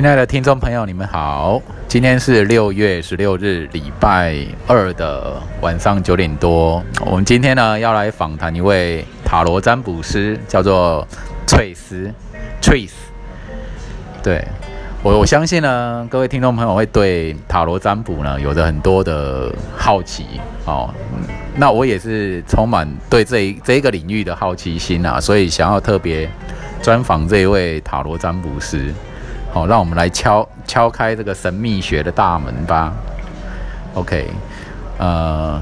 亲爱的听众朋友，你们好，今天是六月十六日，礼拜二的晚上九点多。我们今天呢要来访谈一位塔罗占卜师，叫做翠丝 （Trace）。对我，我相信呢，各位听众朋友会对塔罗占卜呢有着很多的好奇哦。那我也是充满对这一这一个领域的好奇心啊，所以想要特别专访这一位塔罗占卜师。好，让我们来敲敲开这个神秘学的大门吧。OK，呃，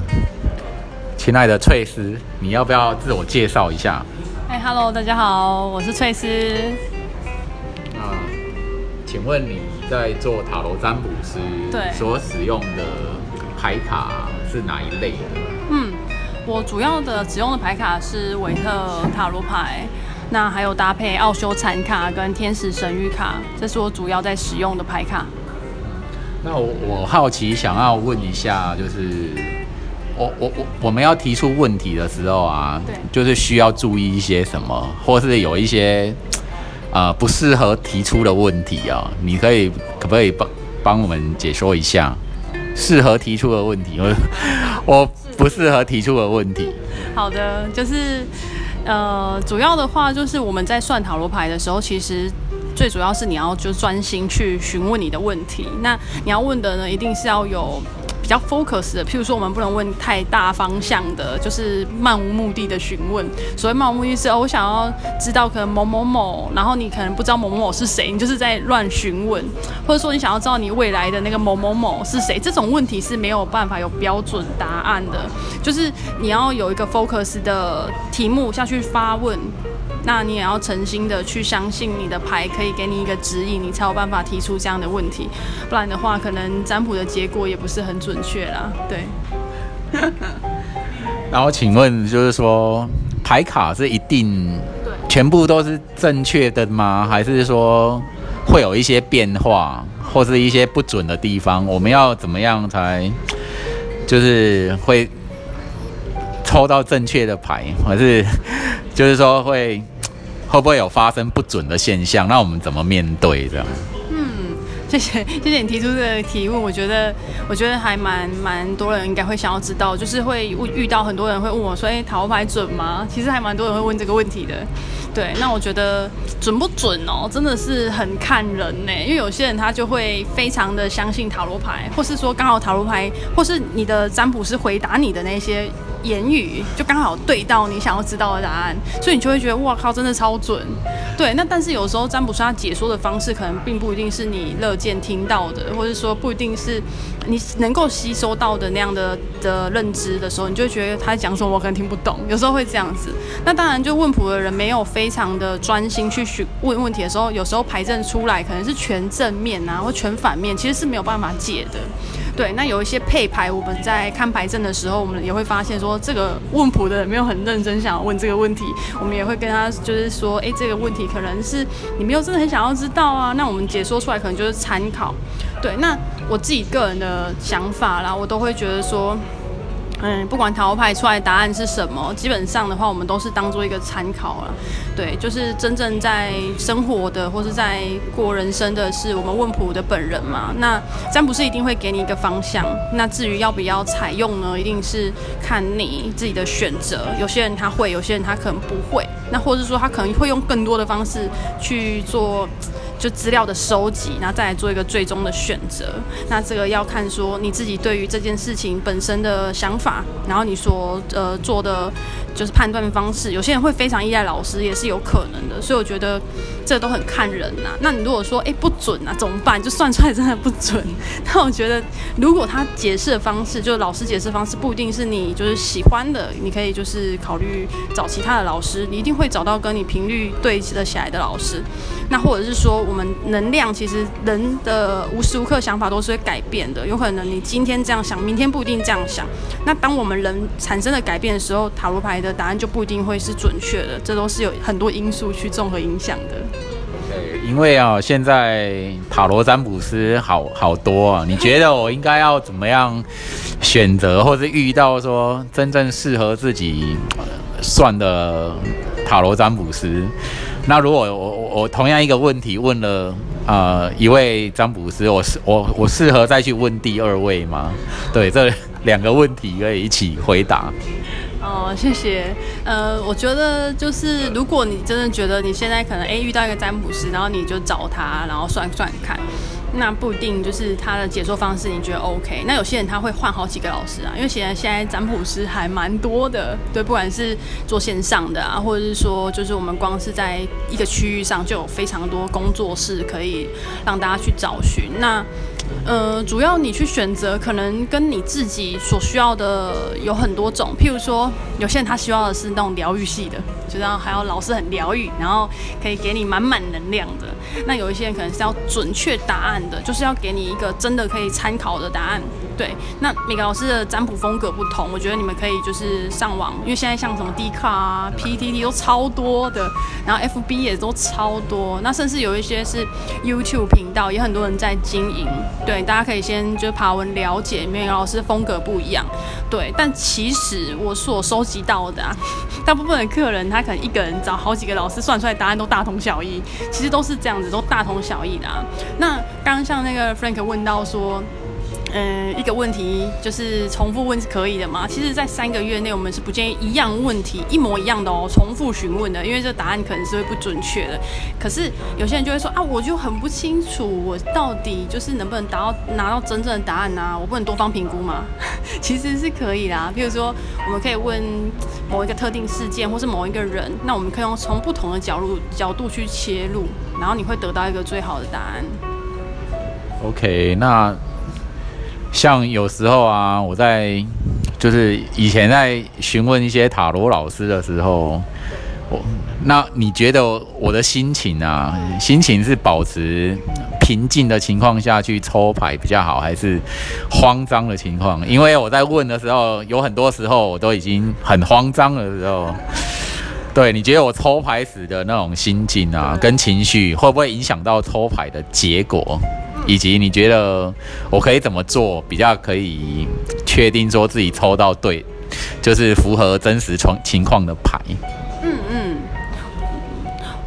亲爱的翠丝，你要不要自我介绍一下？嗨，Hello，大家好，我是翠丝。那请问你在做塔罗占卜时，对所使用的牌卡是哪一类的？嗯，我主要的使用的牌卡是维特塔罗牌。那还有搭配奥修残卡跟天使神谕卡，这是我主要在使用的牌卡。那我我好奇想要问一下，就是我我我我们要提出问题的时候啊，对，就是需要注意一些什么，或是有一些呃不适合提出的问题啊，你可以可不可以帮帮我们解说一下适合提出的问题？我我不适合提出的问题。好的，就是。呃，主要的话就是我们在算塔罗牌的时候，其实最主要是你要就专心去询问你的问题。那你要问的呢，一定是要有。比较 focus 的，譬如说，我们不能问太大方向的，就是漫无目的的询问。所谓漫无目的，是哦，我想要知道可能某某某，然后你可能不知道某某某是谁，你就是在乱询问，或者说你想要知道你未来的那个某某某是谁，这种问题是没有办法有标准答案的，就是你要有一个 focus 的题目下去发问。那你也要诚心的去相信你的牌可以给你一个指引，你才有办法提出这样的问题，不然的话，可能占卜的结果也不是很准确啦。对。然后请问，就是说牌卡是一定全部都是正确的吗？还是说会有一些变化，或是一些不准的地方？我们要怎么样才就是会抽到正确的牌，还是就是说会？会不会有发生不准的现象？那我们怎么面对这样？嗯，谢谢谢谢你提出这个提问，我觉得我觉得还蛮蛮多人应该会想要知道，就是会遇到很多人会问我说：“哎，塔罗牌准吗？”其实还蛮多人会问这个问题的。对，那我觉得准不准哦，真的是很看人呢。因为有些人他就会非常的相信塔罗牌，或是说刚好塔罗牌，或是你的占卜师回答你的那些。言语就刚好对到你想要知道的答案，所以你就会觉得哇靠，真的超准。对，那但是有时候占卜师他解说的方式可能并不一定是你乐见听到的，或者说不一定是你能够吸收到的那样的的认知的时候，你就会觉得他讲什么我可能听不懂。有时候会这样子。那当然，就问卜的人没有非常的专心去询问问题的时候，有时候牌阵出来可能是全正面啊，或全反面，其实是没有办法解的。对，那有一些配牌，我们在看牌证的时候，我们也会发现说，这个问谱的人没有很认真想要问这个问题，我们也会跟他就是说，哎，这个问题可能是你没有真的很想要知道啊，那我们解说出来可能就是参考。对，那我自己个人的想法啦，我都会觉得说。嗯，不管塔罗牌出来答案是什么，基本上的话，我们都是当做一个参考了。对，就是真正在生活的或是在过人生的是我们问卜的本人嘛。那占卜师一定会给你一个方向。那至于要不要采用呢，一定是看你自己的选择。有些人他会，有些人他可能不会。那或者说他可能会用更多的方式去做。就资料的收集，然后再来做一个最终的选择。那这个要看说你自己对于这件事情本身的想法，然后你所呃做的就是判断方式。有些人会非常依赖老师，也是有可能的。所以我觉得这都很看人呐。那你如果说哎不准啊，怎么办？就算出来真的不准。那我觉得如果他解释的方式，就是老师解释方式不一定是你就是喜欢的，你可以就是考虑找其他的老师，你一定会找到跟你频率对得起来的老师。那或者是说。我们能量其实人的无时无刻想法都是会改变的，有可能你今天这样想，明天不一定这样想。那当我们人产生了改变的时候，塔罗牌的答案就不一定会是准确的，这都是有很多因素去综合影响的。对，因为啊，现在塔罗占卜师好好多啊，你觉得我应该要怎么样选择，或是遇到说真正适合自己算的塔罗占卜师？那如果我我我同样一个问题问了呃一位占卜师，我是我我适合再去问第二位吗？对，这两个问题可以一起回答。哦，谢谢。呃，我觉得就是如果你真的觉得你现在可能诶遇到一个占卜师，然后你就找他，然后算算看。那不一定就是他的解说方式，你觉得 OK？那有些人他会换好几个老师啊，因为现在现在占卜师还蛮多的，对，不管是做线上的啊，或者是说就是我们光是在一个区域上就有非常多工作室可以让大家去找寻。那呃，主要你去选择，可能跟你自己所需要的有很多种。譬如说，有些人他需要的是那种疗愈系的，就然后还要老师很疗愈，然后可以给你满满能量的。那有一些人可能是要准确答案的，就是要给你一个真的可以参考的答案。对，那每个老师的占卜风格不同，我觉得你们可以就是上网，因为现在像什么 D 卡啊、PTT 都超多的，然后 FB 也都超多，那甚至有一些是 YouTube 频道，也很多人在经营。对，大家可以先就爬文了解，每个老师风格不一样。对，但其实我所收集到的，大部分的客人他可能一个人找好几个老师算出来答案都大同小异，其实都是这样子，都大同小异的。那刚刚像那个 Frank 问到说。嗯，一个问题就是重复问是可以的吗？其实，在三个月内，我们是不建议一样问题一模一样的哦，重复询问的，因为这答案可能是会不准确的。可是有些人就会说啊，我就很不清楚，我到底就是能不能达到拿到真正的答案呢？我不能多方评估吗？其实是可以的。比如说，我们可以问某一个特定事件，或是某一个人，那我们可以用从不同的角度角度去切入，然后你会得到一个最好的答案。OK，那。像有时候啊，我在就是以前在询问一些塔罗老师的时候，我那你觉得我的心情啊，心情是保持平静的情况下去抽牌比较好，还是慌张的情况？因为我在问的时候，有很多时候我都已经很慌张的时候，对，你觉得我抽牌时的那种心境啊，跟情绪会不会影响到抽牌的结果？以及你觉得我可以怎么做比较可以确定说自己抽到对，就是符合真实情情况的牌？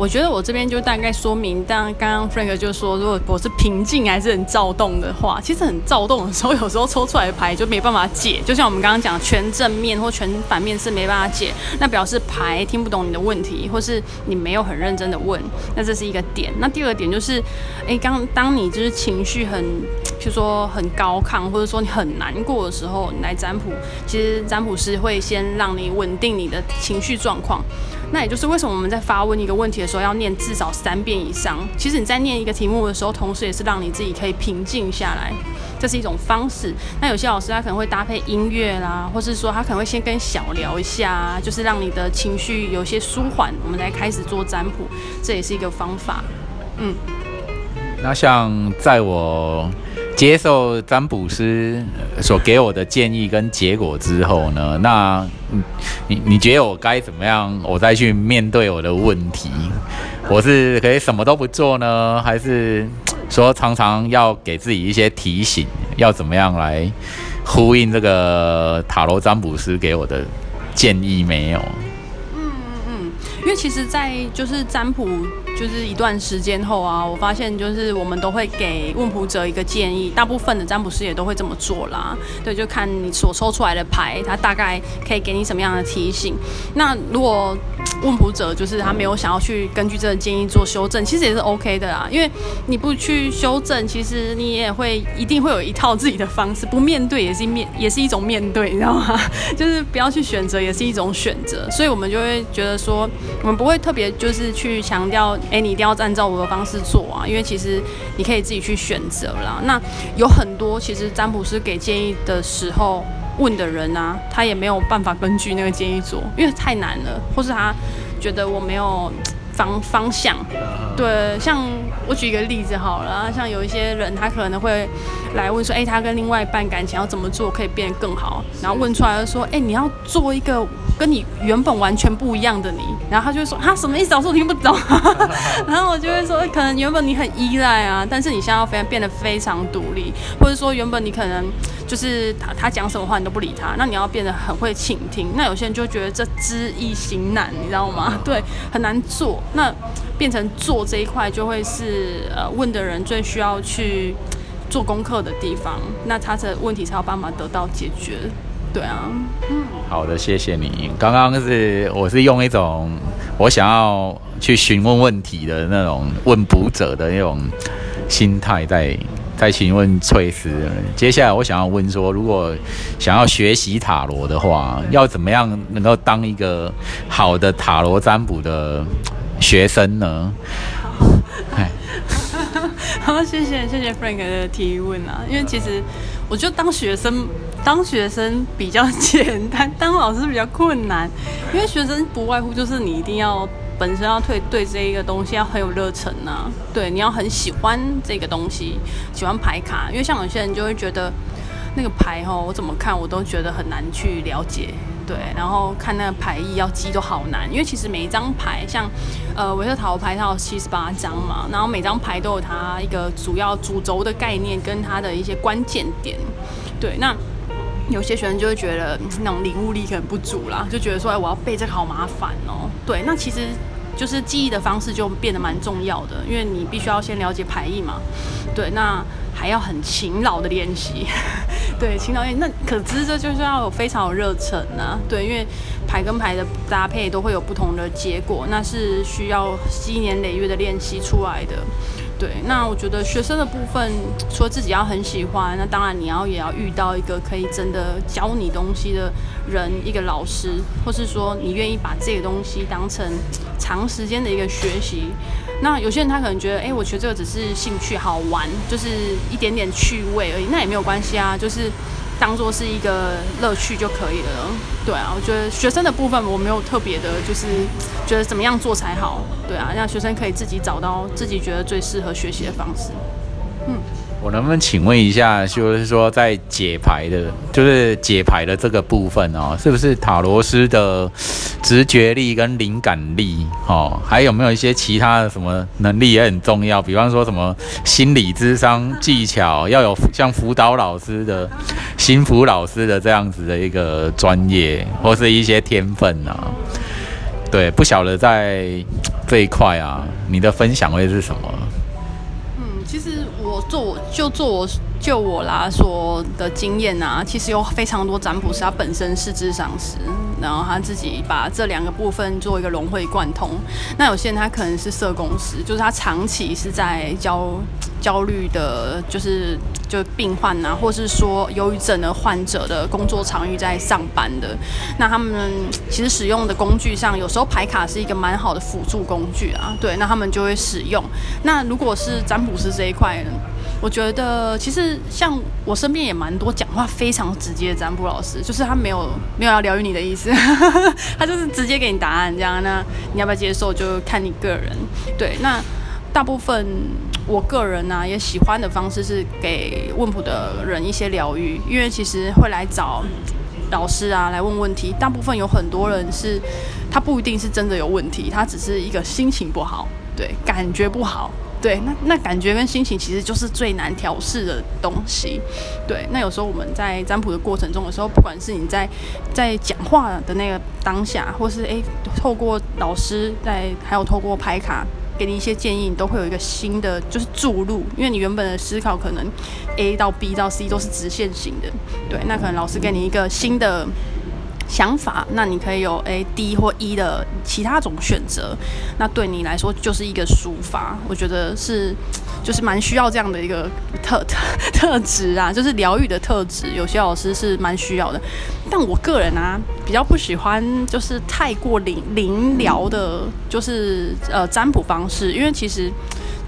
我觉得我这边就大概说明，但刚刚 Frank 就说，如果我是平静还是很躁动的话，其实很躁动的时候，有时候抽出来的牌就没办法解。就像我们刚刚讲，全正面或全反面是没办法解，那表示牌听不懂你的问题，或是你没有很认真的问，那这是一个点。那第二个点就是，哎，刚当你就是情绪很，就说很高亢，或者说你很难过的时候，你来占卜，其实占卜师会先让你稳定你的情绪状况。那也就是为什么我们在发问一个问题的时候要念至少三遍以上。其实你在念一个题目的时候，同时也是让你自己可以平静下来，这是一种方式。那有些老师他可能会搭配音乐啦，或是说他可能会先跟小聊一下，就是让你的情绪有些舒缓，我们来开始做占卜，这也是一个方法。嗯。那像在我。接受占卜师所给我的建议跟结果之后呢，那你你觉得我该怎么样？我再去面对我的问题，我是可以什么都不做呢，还是说常常要给自己一些提醒，要怎么样来呼应这个塔罗占卜师给我的建议？没有。嗯嗯嗯，因为其实，在就是占卜。就是一段时间后啊，我发现就是我们都会给问卜者一个建议，大部分的占卜师也都会这么做啦。对，就看你所抽出来的牌，它大概可以给你什么样的提醒。那如果问卜者就是他没有想要去根据这个建议做修正，其实也是 OK 的啦。因为你不去修正，其实你也会一定会有一套自己的方式，不面对也是面也是一种面对，你知道吗？就是不要去选择也是一种选择。所以我们就会觉得说，我们不会特别就是去强调。哎，你一定要按照我的方式做啊，因为其实你可以自己去选择啦。那有很多其实占卜师给建议的时候问的人啊，他也没有办法根据那个建议做，因为太难了，或是他觉得我没有方方向。对，像我举一个例子好了，像有一些人他可能会来问说，哎，他跟另外一半感情要怎么做可以变得更好？然后问出来说，哎，你要做一个。跟你原本完全不一样的你，然后他就会说他什么意思？我说我听不懂。然后我就会说，可能原本你很依赖啊，但是你现在要非常变得非常独立，或者说原本你可能就是他他讲什么话你都不理他，那你要变得很会倾听。那有些人就觉得这知易行难，你知道吗？对，很难做。那变成做这一块就会是呃问的人最需要去做功课的地方，那他的问题才有办法得到解决。对啊，嗯，好的，谢谢你。刚刚是我是用一种我想要去询问问题的那种问卜者的那种心态在在询问翠丝。接下来我想要问说，如果想要学习塔罗的话，要怎么样能够当一个好的塔罗占卜的学生呢？好，谢谢谢谢 Frank 的提问啊，因为其实我觉得当学生。当学生比较 简单，当老师比较困难，因为学生不外乎就是你一定要本身要对对这一个东西要很有热忱呐，对，你要很喜欢这个东西，喜欢牌卡，因为像有些人就会觉得那个牌哈，我怎么看我都觉得很难去了解，对，然后看那个牌意要记都好难，因为其实每一张牌，像呃维特塔罗牌它有七十八张嘛，然后每张牌都有它一个主要主轴的概念跟它的一些关键点，对，那。有些学生就会觉得那种领悟力可能不足啦，就觉得说，哎，我要背这个好麻烦哦。对，那其实就是记忆的方式就变得蛮重要的，因为你必须要先了解排意嘛。对，那还要很勤劳的练习。对，勤劳练，那可知这就是要有非常有热忱啊。对，因为牌跟牌的搭配都会有不同的结果，那是需要积年累月的练习出来的。对，那我觉得学生的部分，说自己要很喜欢，那当然你要也要遇到一个可以真的教你东西的人，一个老师，或是说你愿意把这个东西当成长时间的一个学习。那有些人他可能觉得，哎，我学这个只是兴趣好玩，就是一点点趣味而已，那也没有关系啊，就是。当做是一个乐趣就可以了。对啊，我觉得学生的部分我没有特别的，就是觉得怎么样做才好。对啊，让学生可以自己找到自己觉得最适合学习的方式。嗯。我能不能请问一下，就是说在解牌的，就是解牌的这个部分哦，是不是塔罗斯的直觉力跟灵感力哦？还有没有一些其他的什么能力也很重要？比方说什么心理智商技巧，要有像辅导老师的心辅老师的这样子的一个专业，或是一些天分啊？对，不晓得在这一块啊，你的分享会是什么？做就做我就我啦所的经验啊，其实有非常多占卜师，他本身是智商师，然后他自己把这两个部分做一个融会贯通。那有些人他可能是社工师，就是他长期是在教。焦虑的，就是就病患呐，或是说忧郁症的患者的工作场域在上班的，那他们其实使用的工具上，有时候牌卡是一个蛮好的辅助工具啊。对，那他们就会使用。那如果是占卜师这一块，我觉得其实像我身边也蛮多讲话非常直接的占卜老师，就是他没有没有要疗愈你的意思，他就是直接给你答案这样。那你要不要接受，就看你个人。对，那大部分。我个人呢也喜欢的方式是给问卜的人一些疗愈，因为其实会来找老师啊来问问题，大部分有很多人是他不一定是真的有问题，他只是一个心情不好，对，感觉不好，对，那那感觉跟心情其实就是最难调试的东西，对，那有时候我们在占卜的过程中的时候，不管是你在在讲话的那个当下，或是诶透过老师在，还有透过牌卡。给你一些建议，你都会有一个新的就是注入，因为你原本的思考可能 A 到 B 到 C 都是直线型的，对，那可能老师给你一个新的想法，那你可以有 A、D 或 E 的其他种选择，那对你来说就是一个抒发，我觉得是就是蛮需要这样的一个特特 特质啊，就是疗愈的特质，有些老师是蛮需要的。但我个人啊，比较不喜欢就是太过灵灵疗的，就是呃占卜方式，因为其实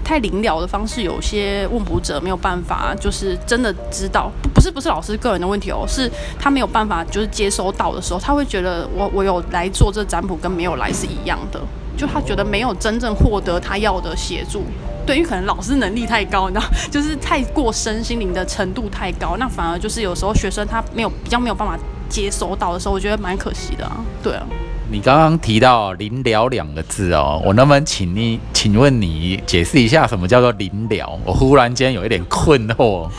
太灵了的方式，有些问卜者没有办法，就是真的知道，不是不是老师个人的问题哦，是他没有办法就是接收到的时候，他会觉得我我有来做这占卜跟没有来是一样的，就他觉得没有真正获得他要的协助。对于可能老师能力太高，你知道，就是太过身心灵的程度太高，那反而就是有时候学生他没有比较没有办法。接收到的时候，我觉得蛮可惜的啊。对啊，你刚刚提到“临了”两个字哦，我能不能请你，请问你解释一下什么叫做“临了”？我忽然间有一点困惑。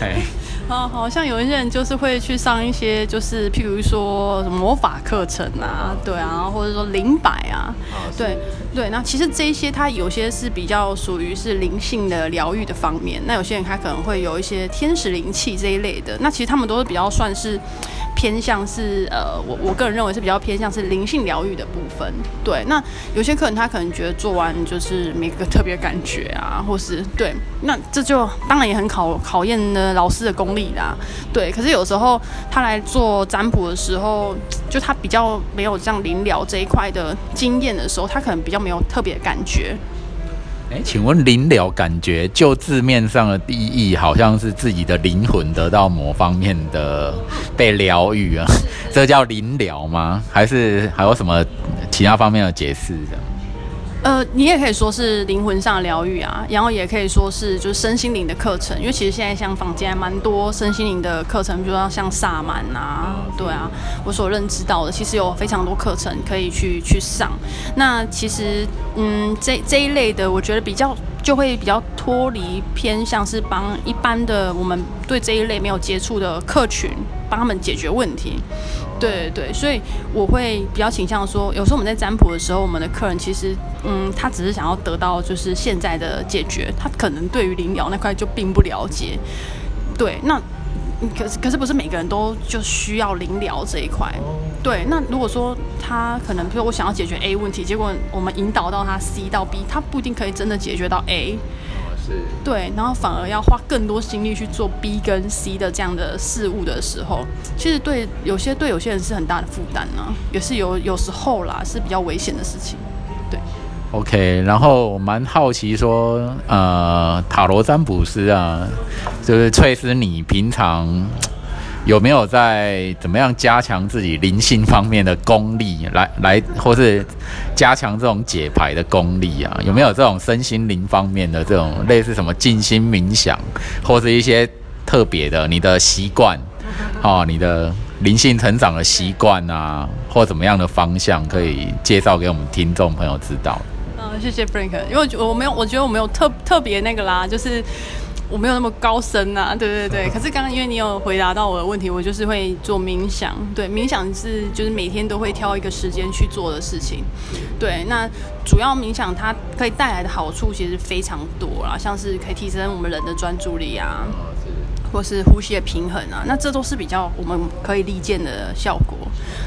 哎，啊，好像有一些人就是会去上一些，就是譬如说魔法课程啊，对啊，或者说灵摆啊，对。对，那其实这一些它有些是比较属于是灵性的疗愈的方面，那有些人他可能会有一些天使灵气这一类的，那其实他们都是比较算是。偏向是呃，我我个人认为是比较偏向是灵性疗愈的部分。对，那有些客人他可能觉得做完就是没个特别感觉啊，或是对，那这就当然也很考考验呢老师的功力啦。对，可是有时候他来做占卜的时候，就他比较没有这样灵疗这一块的经验的时候，他可能比较没有特别感觉。哎，请问灵疗感觉就字面上的意义，好像是自己的灵魂得到某方面的被疗愈啊，这叫灵疗吗？还是还有什么其他方面的解释的？呃，你也可以说是灵魂上的疗愈啊，然后也可以说是就是身心灵的课程，因为其实现在像坊间还蛮多身心灵的课程，比如说像萨满啊，对啊，我所认知到的，其实有非常多课程可以去去上。那其实，嗯，这这一类的，我觉得比较就会比较脱离偏向是帮一般的我们对这一类没有接触的客群，帮他们解决问题。对对，所以我会比较倾向说，有时候我们在占卜的时候，我们的客人其实，嗯，他只是想要得到就是现在的解决，他可能对于灵疗那块就并不了解。对，那可是可是不是每个人都就需要灵疗这一块？对，那如果说他可能，比如我想要解决 A 问题，结果我们引导到他 C 到 B，他不一定可以真的解决到 A。对，然后反而要花更多心力去做 B 跟 C 的这样的事物的时候，其实对有些对有些人是很大的负担呢，也是有有时候啦是比较危险的事情。对，OK，然后我蛮好奇说，呃，塔罗占卜师啊，就是翠丝，你平常。有没有在怎么样加强自己灵性方面的功力，来来，或是加强这种解牌的功力啊？有没有这种身心灵方面的这种类似什么静心冥想，或是一些特别的你的习惯，哦，你的灵性成长的习惯啊，或怎么样的方向可以介绍给我们听众朋友知道？嗯，谢谢 Frank，因为我没有，我觉得我没有特特别那个啦，就是。我没有那么高深呐，对对对。可是刚刚因为你有回答到我的问题，我就是会做冥想。对，冥想是就是每天都会挑一个时间去做的事情。对，那主要冥想它可以带来的好处其实非常多啦，像是可以提升我们人的专注力啊，或是呼吸的平衡啊，那这都是比较我们可以利见的效果。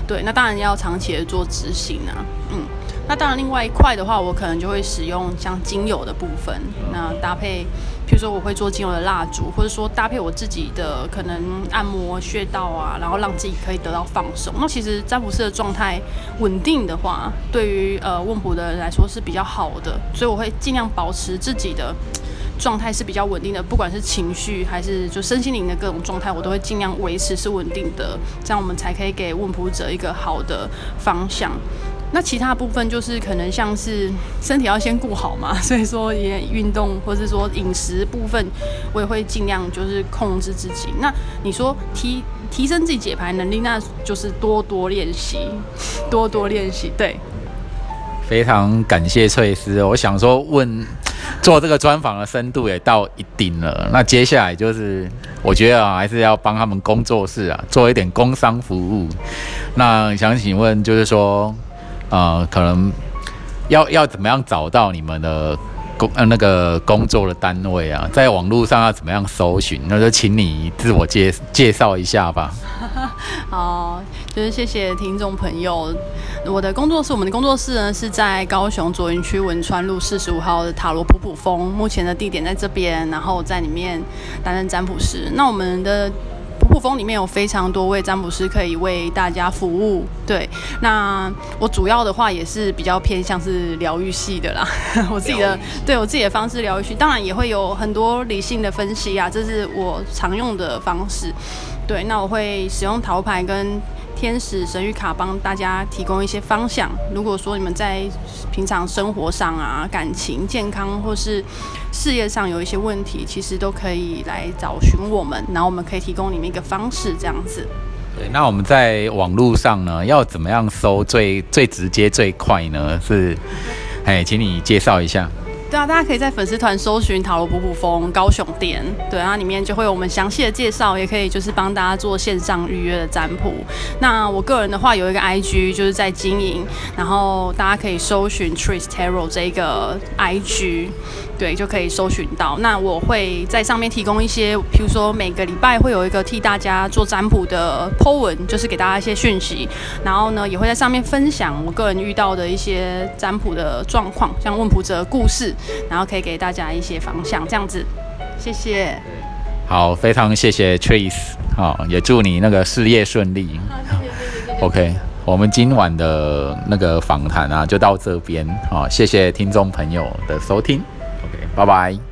对，那当然要长期的做执行啊，嗯。那当然另外一块的话，我可能就会使用像精油的部分，那搭配。比如说，我会做精油的蜡烛，或者说搭配我自己的可能按摩穴道啊，然后让自己可以得到放松。那其实占卜师的状态稳定的话，对于呃问卜的人来说是比较好的，所以我会尽量保持自己的状态是比较稳定的，不管是情绪还是就身心灵的各种状态，我都会尽量维持是稳定的，这样我们才可以给问卜者一个好的方向。那其他部分就是可能像是身体要先顾好嘛，所以说也运动或是说饮食部分，我也会尽量就是控制自己。那你说提提升自己解牌能力，那就是多多练习，多多练习。对，非常感谢翠丝。我想说问做这个专访的深度也到一定了，那接下来就是我觉得啊，还是要帮他们工作室啊做一点工商服务。那想请问就是说。呃，可能要要怎么样找到你们的工呃那个工作的单位啊？在网络上要怎么样搜寻？那就请你自我介介绍一下吧。好，就是谢谢听众朋友。我的工作室，我们的工作室呢是在高雄左营区文川路四十五号的塔罗普普峰，目前的地点在这边，然后在里面担任占卜师。那我们的。普风里面有非常多位占卜师可以为大家服务。对，那我主要的话也是比较偏向是疗愈系的啦。我自己的对我自己的方式疗愈系，当然也会有很多理性的分析啊，这是我常用的方式。对，那我会使用桃牌跟。天使神谕卡帮大家提供一些方向。如果说你们在平常生活上啊、感情、健康或是事业上有一些问题，其实都可以来找寻我们，然后我们可以提供你们一个方式，这样子。对，那我们在网络上呢，要怎么样搜最最直接最快呢？是，哎，请你介绍一下。对啊，大家可以在粉丝团搜寻塔罗补补风高雄店，对，然后里面就会有我们详细的介绍，也可以就是帮大家做线上预约的占卜。那我个人的话有一个 IG 就是在经营，然后大家可以搜寻 Tris Tarot 这个 IG，对，就可以搜寻到。那我会在上面提供一些，譬如说每个礼拜会有一个替大家做占卜的 po 文，就是给大家一些讯息，然后呢也会在上面分享我个人遇到的一些占卜的状况，像问卜者的故事。然后可以给大家一些方向，这样子，谢谢。好，非常谢谢 Trace，好，也祝你那个事业顺利。OK，我们今晚的那个访谈啊，就到这边。好，谢谢听众朋友的收听。OK，拜拜。